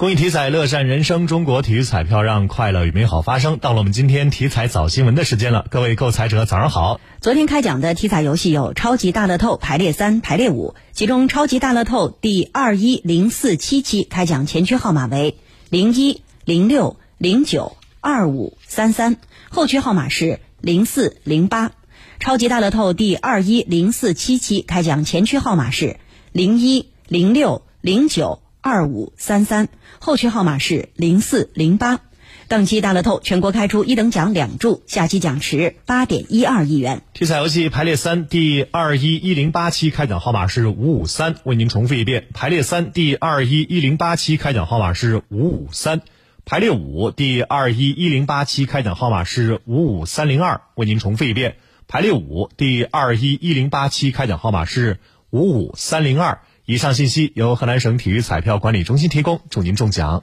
公益体彩，乐善人生。中国体育彩票让快乐与美好发生。到了我们今天体彩早新闻的时间了，各位购彩者早上好。昨天开奖的体彩游戏有超级大乐透排列三、排列五，其中超级大乐透第二一零四七期开奖前区号码为零一零六零九二五三三，后区号码是零四零八。超级大乐透第二一零四七期开奖前区号码是零一零六零九。二五三三，后区号码是零四零八。当期大乐透全国开出一等奖两注，下期奖池八点一二亿元。体彩游戏排列三第二一一零八期开奖号码是五五三，为您重复一遍。排列三第二一一零八期开奖号码是五五三。排列五第二一一零八期开奖号码是五五三零二，为您重复一遍。排列五第二一一零八期开奖号码是五五三零二。以上信息由河南省体育彩票管理中心提供，祝您中奖。